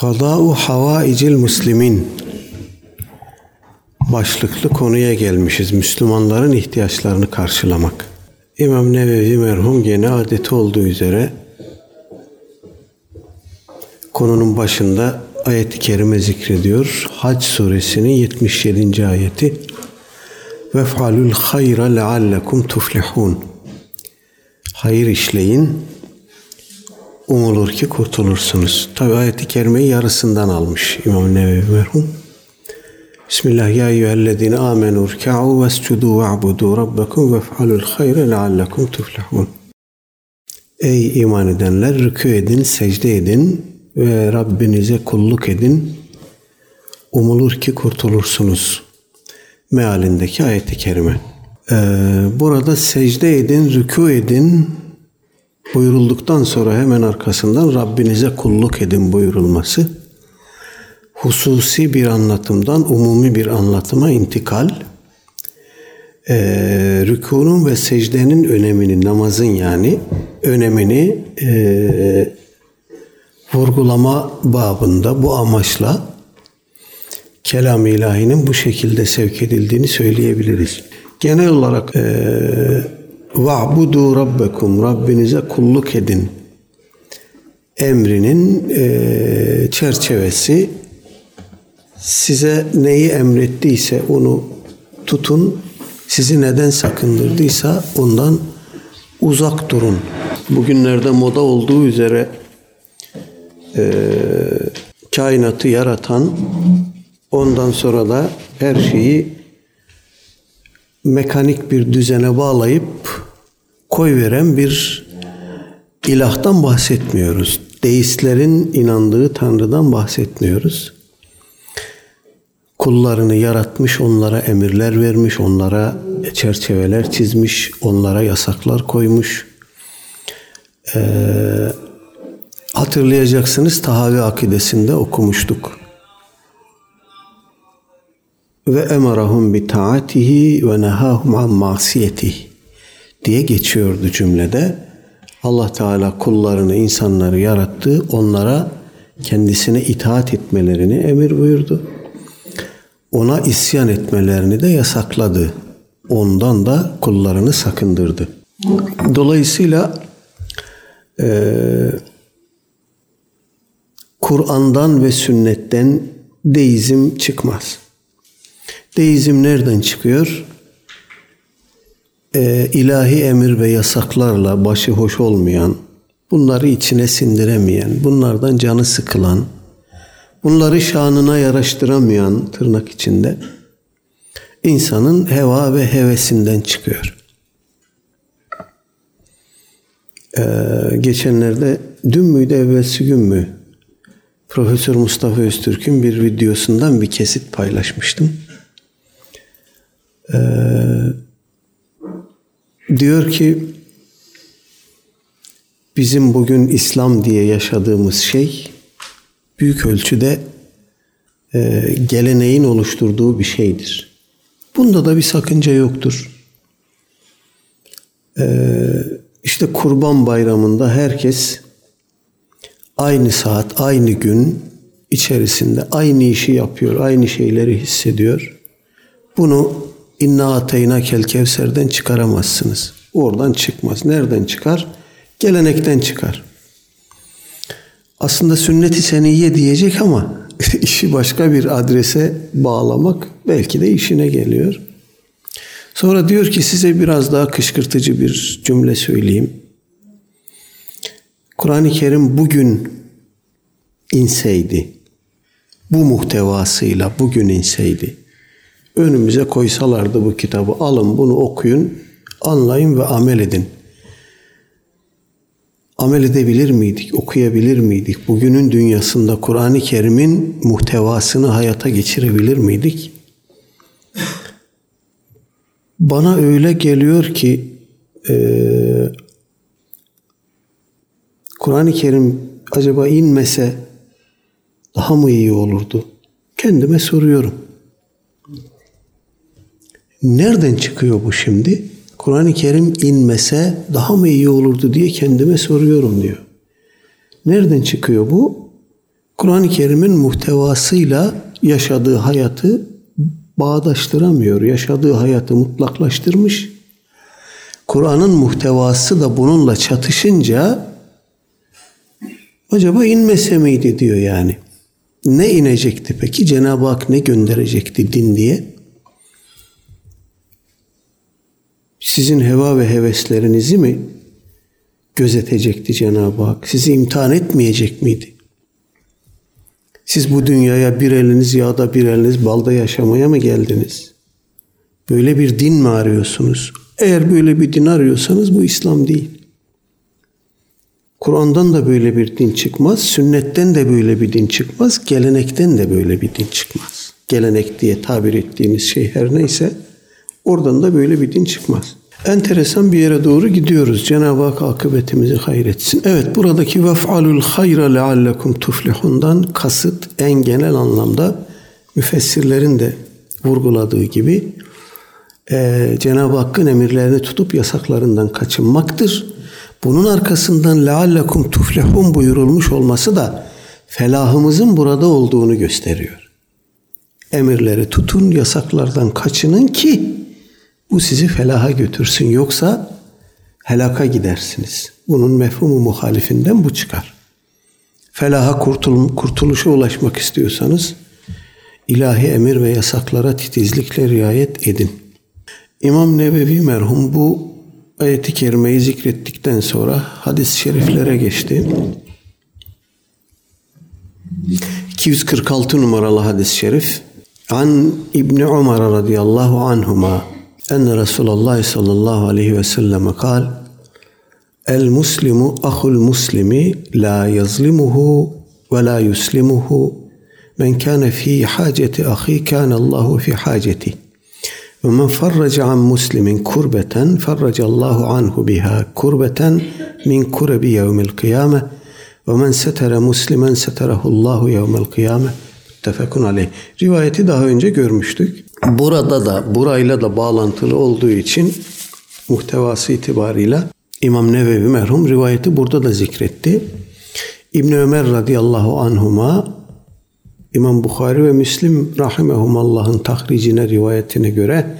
Kada'u havaicil muslimin başlıklı konuya gelmişiz. Müslümanların ihtiyaçlarını karşılamak. İmam Nevevi merhum gene adeti olduğu üzere konunun başında ayet-i kerime zikrediyor. Hac suresinin 77. ayeti. Ve falul hayra leallekum tuflihun. Hayır işleyin, umulur ki kurtulursunuz. Tabi ayeti kerimeyi yarısından almış İmam Nevevi merhum. Bismillah ya eyyühellezine amenu rka'u vescudu ve'budu rabbekum vef'alul hayre leallekum tuflihun. Ey iman edenler rükû edin, secde edin ve Rabbinize kulluk edin. Umulur ki kurtulursunuz. Mealindeki ayeti kerime. Ee, burada secde edin, rükû edin buyurulduktan sonra hemen arkasından Rabbinize kulluk edin buyurulması hususi bir anlatımdan umumi bir anlatıma intikal e, rükunun ve secdenin önemini, namazın yani önemini e, vurgulama babında bu amaçla kelam ilahinin bu şekilde sevk edildiğini söyleyebiliriz. Genel olarak e, Va'budu rabbekum Rabbinize kulluk edin emrinin e, çerçevesi size neyi emrettiyse onu tutun sizi neden sakındırdıysa ondan uzak durun. Bugünlerde moda olduğu üzere e, kainatı yaratan ondan sonra da her şeyi mekanik bir düzene bağlayıp koy veren bir ilahtan bahsetmiyoruz. Deistlerin inandığı Tanrı'dan bahsetmiyoruz. Kullarını yaratmış, onlara emirler vermiş, onlara çerçeveler çizmiş, onlara yasaklar koymuş. Ee, hatırlayacaksınız Tahavi akidesinde okumuştuk. Ve emarahum bi taatihi ve nehahum an masiyetihi diye geçiyordu cümlede. Allah Teala kullarını, insanları yarattı. Onlara kendisine itaat etmelerini emir buyurdu. Ona isyan etmelerini de yasakladı. Ondan da kullarını sakındırdı. Dolayısıyla e, Kur'an'dan ve sünnetten deizm çıkmaz. Deizm nereden çıkıyor? E, ilahi emir ve yasaklarla başı hoş olmayan, bunları içine sindiremeyen, bunlardan canı sıkılan, bunları şanına yaraştıramayan tırnak içinde insanın heva ve hevesinden çıkıyor. Ee, geçenlerde dün müydü evvelsi gün mü Profesör Mustafa Öztürk'ün bir videosundan bir kesit paylaşmıştım. Ee, Diyor ki bizim bugün İslam diye yaşadığımız şey büyük ölçüde e, geleneğin oluşturduğu bir şeydir. Bunda da bir sakınca yoktur. E, işte Kurban Bayramı'nda herkes aynı saat, aynı gün içerisinde aynı işi yapıyor, aynı şeyleri hissediyor. Bunu İnna ateyna kel kevserden çıkaramazsınız. Oradan çıkmaz. Nereden çıkar? Gelenekten çıkar. Aslında sünnet-i seniyye diyecek ama işi başka bir adrese bağlamak belki de işine geliyor. Sonra diyor ki size biraz daha kışkırtıcı bir cümle söyleyeyim. Kur'an-ı Kerim bugün inseydi, bu muhtevasıyla bugün inseydi, önümüze koysalardı bu kitabı alın bunu okuyun, anlayın ve amel edin. Amel edebilir miydik, okuyabilir miydik? Bugünün dünyasında Kur'an-ı Kerim'in muhtevasını hayata geçirebilir miydik? Bana öyle geliyor ki e, Kur'an-ı Kerim acaba inmese daha mı iyi olurdu? Kendime soruyorum. Nereden çıkıyor bu şimdi? Kur'an-ı Kerim inmese daha mı iyi olurdu diye kendime soruyorum diyor. Nereden çıkıyor bu? Kur'an-ı Kerim'in muhtevasıyla yaşadığı hayatı bağdaştıramıyor. Yaşadığı hayatı mutlaklaştırmış. Kur'an'ın muhtevası da bununla çatışınca acaba inmese miydi diyor yani. Ne inecekti peki? Cenab-ı Hak ne gönderecekti din diye? Sizin heva ve heveslerinizi mi gözetecekti Cenab-ı Hak? Sizi imtihan etmeyecek miydi? Siz bu dünyaya bir eliniz yağda bir eliniz balda yaşamaya mı geldiniz? Böyle bir din mi arıyorsunuz? Eğer böyle bir din arıyorsanız bu İslam değil. Kur'an'dan da böyle bir din çıkmaz, sünnetten de böyle bir din çıkmaz, gelenekten de böyle bir din çıkmaz. Gelenek diye tabir ettiğimiz şey her neyse oradan da böyle bir din çıkmaz. Enteresan bir yere doğru gidiyoruz. Cenab-ı Hak akıbetimizi hayretsin. Evet buradaki vef'alul hayra leallekum tuflihundan kasıt en genel anlamda müfessirlerin de vurguladığı gibi e, Cenab-ı Hakk'ın emirlerini tutup yasaklarından kaçınmaktır. Bunun arkasından leallekum tuflihun buyurulmuş olması da felahımızın burada olduğunu gösteriyor. Emirleri tutun, yasaklardan kaçının ki bu sizi felaha götürsün. Yoksa helaka gidersiniz. Bunun mefhumu muhalifinden bu çıkar. Felaha kurtul kurtuluşa ulaşmak istiyorsanız ilahi emir ve yasaklara titizlikle riayet edin. İmam Nebevi merhum bu ayeti kerimeyi zikrettikten sonra hadis-i şeriflere geçti. 246 numaralı hadis-i şerif. An İbni Umar radıyallahu anhuma Enne Resulallah sallallahu aleyhi ve selleme kal El muslimu ahul muslimi la yazlimuhu ve la yuslimuhu. Men kana fi haceti ahi kana Allahu fi haceti ve men farraca an muslimin kurbeten farraca Allahu anhu biha kurbeten min kurebi yevmil kıyame ve men setere muslimen seterehu Allahu yevmil kıyame muttefekun aleyh. Rivayeti daha önce görmüştük. Burada da burayla da bağlantılı olduğu için muhtevası itibarıyla İmam Nevevi merhum rivayeti burada da zikretti. İbn Ömer radıyallahu anhuma İmam Bukhari ve Müslim rahimehumallahu tahricine rivayetine göre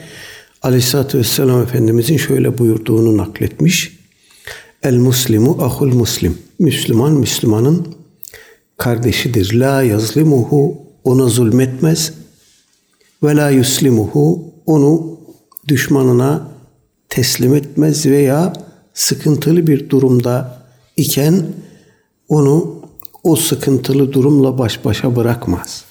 Aleyhisselatü Vesselam Efendimizin şöyle buyurduğunu nakletmiş. El muslimu ahul muslim. Müslüman Müslümanın kardeşidir. La yazlimuhu ona zulmetmez ve la yuslimuhu onu düşmanına teslim etmez veya sıkıntılı bir durumda iken onu o sıkıntılı durumla baş başa bırakmaz.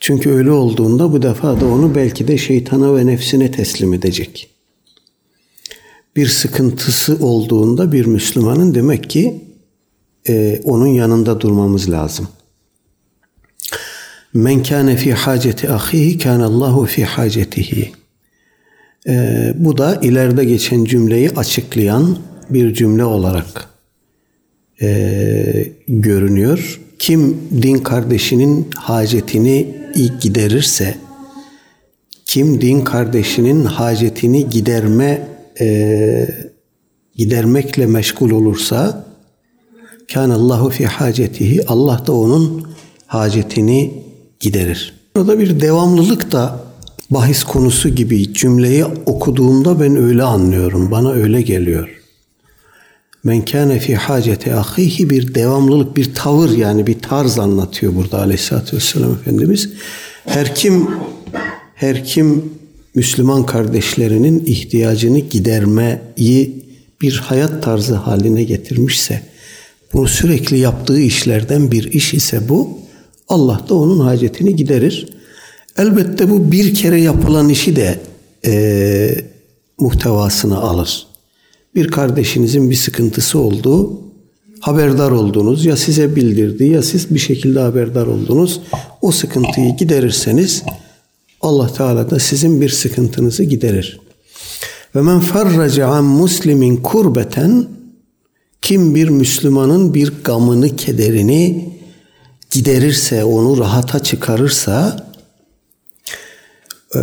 Çünkü öyle olduğunda bu defa da onu belki de şeytana ve nefsine teslim edecek. Bir sıkıntısı olduğunda bir Müslümanın demek ki e, onun yanında durmamız lazım. Men kâne fi haceti ahihi kâne Allahu fi hacetihi. Ee, bu da ileride geçen cümleyi açıklayan bir cümle olarak e, görünüyor. Kim din kardeşinin hacetini giderirse, kim din kardeşinin hacetini giderme e, gidermekle meşgul olursa, kan Allahu fi hacetihi Allah da onun hacetini giderir. Burada bir devamlılık da bahis konusu gibi cümleyi okuduğumda ben öyle anlıyorum. Bana öyle geliyor. Men kâne fi haceti ahihi bir devamlılık, bir tavır yani bir tarz anlatıyor burada aleyhissalatü vesselam Efendimiz. Her kim her kim Müslüman kardeşlerinin ihtiyacını gidermeyi bir hayat tarzı haline getirmişse, bunu sürekli yaptığı işlerden bir iş ise bu, Allah da onun hacetini giderir. Elbette bu bir kere yapılan işi de e, muhtevasına alır. Bir kardeşinizin bir sıkıntısı oldu, haberdar oldunuz ya size bildirdi ya siz bir şekilde haberdar oldunuz. O sıkıntıyı giderirseniz Allah Teala da sizin bir sıkıntınızı giderir. Ve men farraca an muslimin kurbeten kim bir Müslümanın bir gamını, kederini giderirse, onu rahata çıkarırsa e,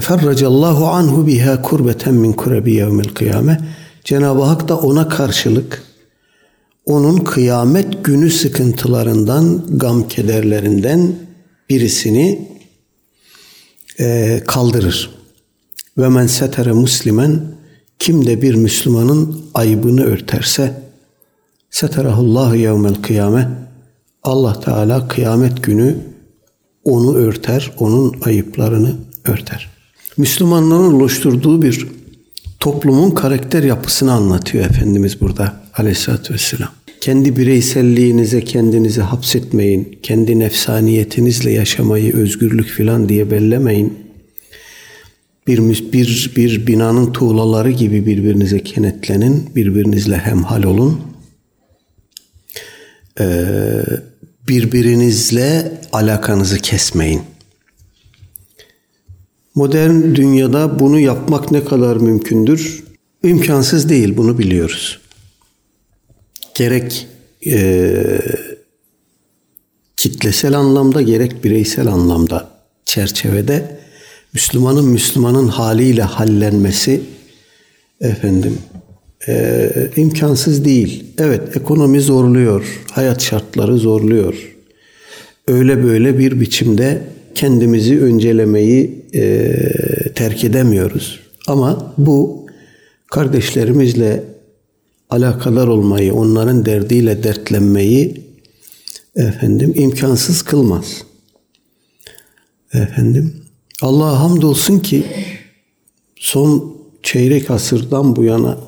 ferracallahu anhu biha kurbeten min kurebi yevmil kıyame Cenab-ı Hak da ona karşılık onun kıyamet günü sıkıntılarından, gam kederlerinden birisini e, kaldırır. Ve men setere muslimen kim de bir Müslümanın ayıbını örterse seterahullahu yevmel kıyame Allah Teala kıyamet günü onu örter, onun ayıplarını örter. Müslümanların oluşturduğu bir toplumun karakter yapısını anlatıyor Efendimiz burada aleyhissalatü vesselam. Kendi bireyselliğinize kendinizi hapsetmeyin. Kendi nefsaniyetinizle yaşamayı özgürlük filan diye bellemeyin. Bir, bir, bir binanın tuğlaları gibi birbirinize kenetlenin. Birbirinizle hemhal olun. Ee, birbirinizle alakanızı kesmeyin. Modern dünyada bunu yapmak ne kadar mümkündür? İmkansız değil, bunu biliyoruz. Gerek e, kitlesel anlamda gerek bireysel anlamda çerçevede Müslümanın Müslümanın haliyle hallenmesi efendim e, imkansız değil. Evet ekonomi zorluyor, hayat şartları zorluyor. Öyle böyle bir biçimde kendimizi öncelemeyi e, terk edemiyoruz. Ama bu kardeşlerimizle alakadar olmayı, onların derdiyle dertlenmeyi efendim imkansız kılmaz. Efendim Allah'a hamdolsun ki son çeyrek asırdan bu yana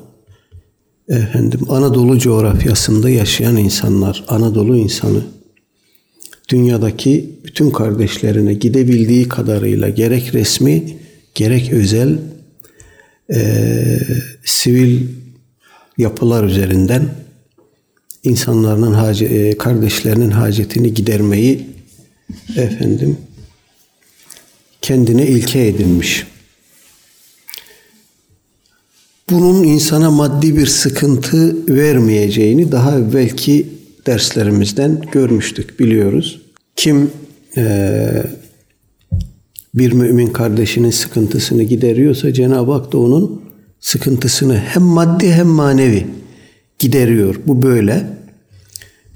efendim Anadolu coğrafyasında yaşayan insanlar, Anadolu insanı dünyadaki bütün kardeşlerine gidebildiği kadarıyla gerek resmi gerek özel e, sivil yapılar üzerinden insanların hace, e, kardeşlerinin hacetini gidermeyi efendim kendine ilke edinmiş. Bunun insana maddi bir sıkıntı vermeyeceğini daha evvelki derslerimizden görmüştük, biliyoruz. Kim e, bir mümin kardeşinin sıkıntısını gideriyorsa Cenab-ı Hak da onun sıkıntısını hem maddi hem manevi gideriyor. Bu böyle.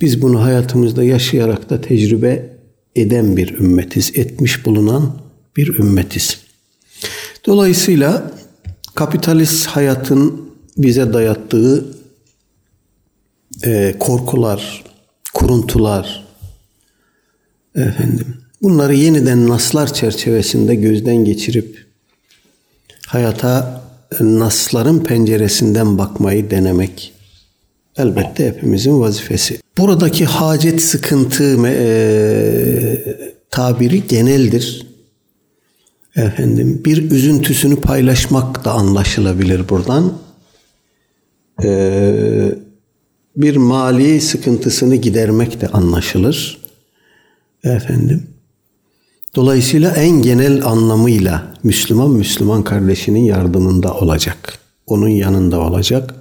Biz bunu hayatımızda yaşayarak da tecrübe eden bir ümmetiz. Etmiş bulunan bir ümmetiz. Dolayısıyla kapitalist hayatın bize dayattığı e, korkular, kuruntular, efendim, bunları yeniden naslar çerçevesinde gözden geçirip hayata nasların penceresinden bakmayı denemek elbette hepimizin vazifesi. Buradaki hacet sıkıntı e, tabiri geneldir. Efendim bir üzüntüsünü paylaşmak da anlaşılabilir buradan. Ee, bir mali sıkıntısını gidermek de anlaşılır. Efendim. Dolayısıyla en genel anlamıyla Müslüman Müslüman kardeşinin yardımında olacak. Onun yanında olacak.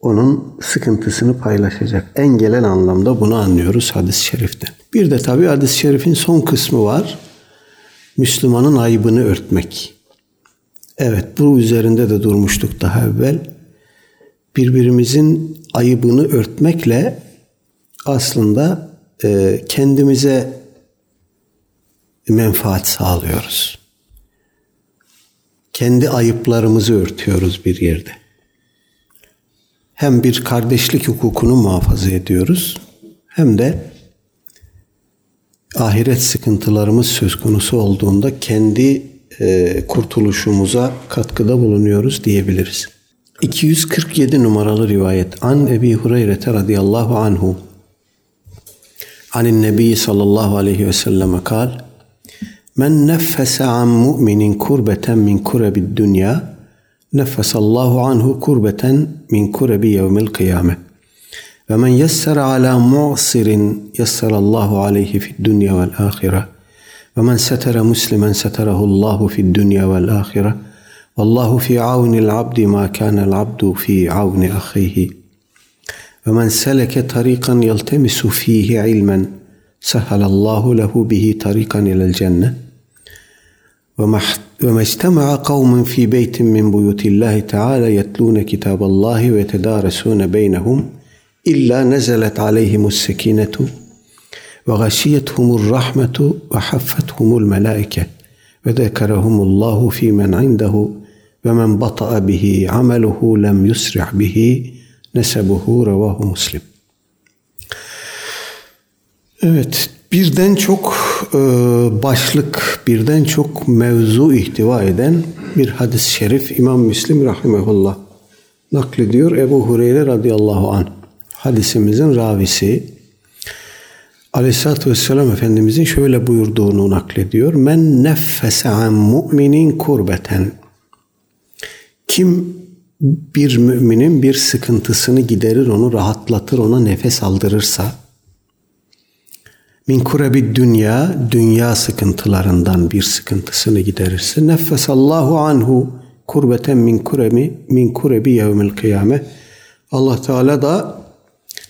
Onun sıkıntısını paylaşacak. En genel anlamda bunu anlıyoruz hadis-i şeriften. Bir de tabi hadis-i şerifin son kısmı var. Müslümanın ayıbını örtmek. Evet bu üzerinde de durmuştuk daha evvel. Birbirimizin ayıbını örtmekle aslında e, kendimize menfaat sağlıyoruz. Kendi ayıplarımızı örtüyoruz bir yerde. Hem bir kardeşlik hukukunu muhafaza ediyoruz hem de ahiret sıkıntılarımız söz konusu olduğunda kendi e, kurtuluşumuza katkıda bulunuyoruz diyebiliriz. 247 numaralı rivayet An Ebi Hureyre radıyallahu anhu Anin Nebi sallallahu aleyhi ve selleme kal Men neffese an mu'minin kurbeten min kurebi dünya neffesallahu anhu kurbeten min kurebi yevmil kıyame. فمن يسر على معسر يسر الله عليه في الدنيا والآخرة. ومن ستر مسلما ستره الله في الدنيا والآخرة. والله في عون العبد ما كان العبد في عون أخيه. ومن سلك طريقا يلتمس فيه علما سهل الله له به طريقا إلى الجنة. وما اجتمع قوم في بيت من بيوت الله تعالى يتلون كتاب الله ويتدارسون بينهم illa nezelet aleyhimus sekinetu ve gashiyethumur rahmetu ve haffethumul melaike ve zekerehumullahu fi men indehu ve men bata'a bihi ameluhu lem yusri' bihi nesebuhu revahu muslim. Evet, birden çok e, başlık, birden çok mevzu ihtiva eden bir hadis-i şerif İmam Müslim rahimehullah naklediyor. Ebu Hureyre radıyallahu anh hadisimizin ravisi Aleyhisselatü Vesselam Efendimizin şöyle buyurduğunu naklediyor. Men neffese an mu'minin kurbeten. Kim bir müminin bir sıkıntısını giderir, onu rahatlatır, ona nefes aldırırsa, min kurebi dünya, dünya sıkıntılarından bir sıkıntısını giderirse, neffesallahu anhu kurbeten min kuremi min kurebi yevmil kıyame. Allah Teala da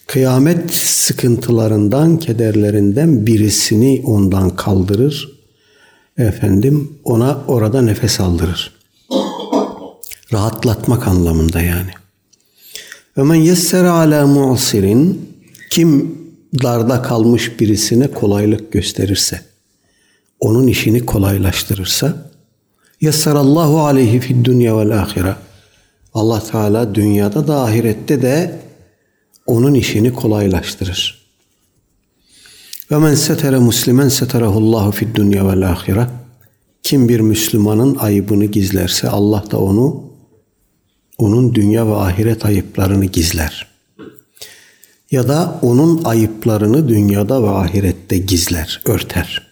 kıyamet sıkıntılarından, kederlerinden birisini ondan kaldırır. Efendim ona orada nefes aldırır. Rahatlatmak anlamında yani. Ve men yessere ala mu'sirin kim darda kalmış birisine kolaylık gösterirse, onun işini kolaylaştırırsa, yessarallahu aleyhi fid dünya vel ahire. Allah Teala dünyada da ahirette de onun işini kolaylaştırır. Ve men setere muslimen seterehullahu fid dünya vel ahire. Kim bir Müslümanın ayıbını gizlerse Allah da onu onun dünya ve ahiret ayıplarını gizler. Ya da onun ayıplarını dünyada ve ahirette gizler, örter.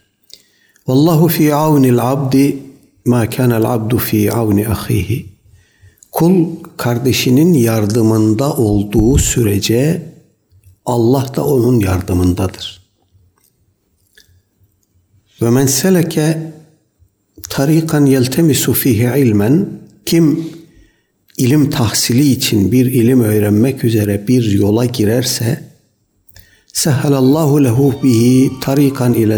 Vallahu fi avnil abdi ma kana'l abdu fi avni ahihi. Kul kardeşinin yardımında olduğu sürece Allah da onun yardımındadır. Ve men seleke tarikan yeltemisu fihi ilmen kim ilim tahsili için bir ilim öğrenmek üzere bir yola girerse sehhalallahu lehu bihi tarikan ile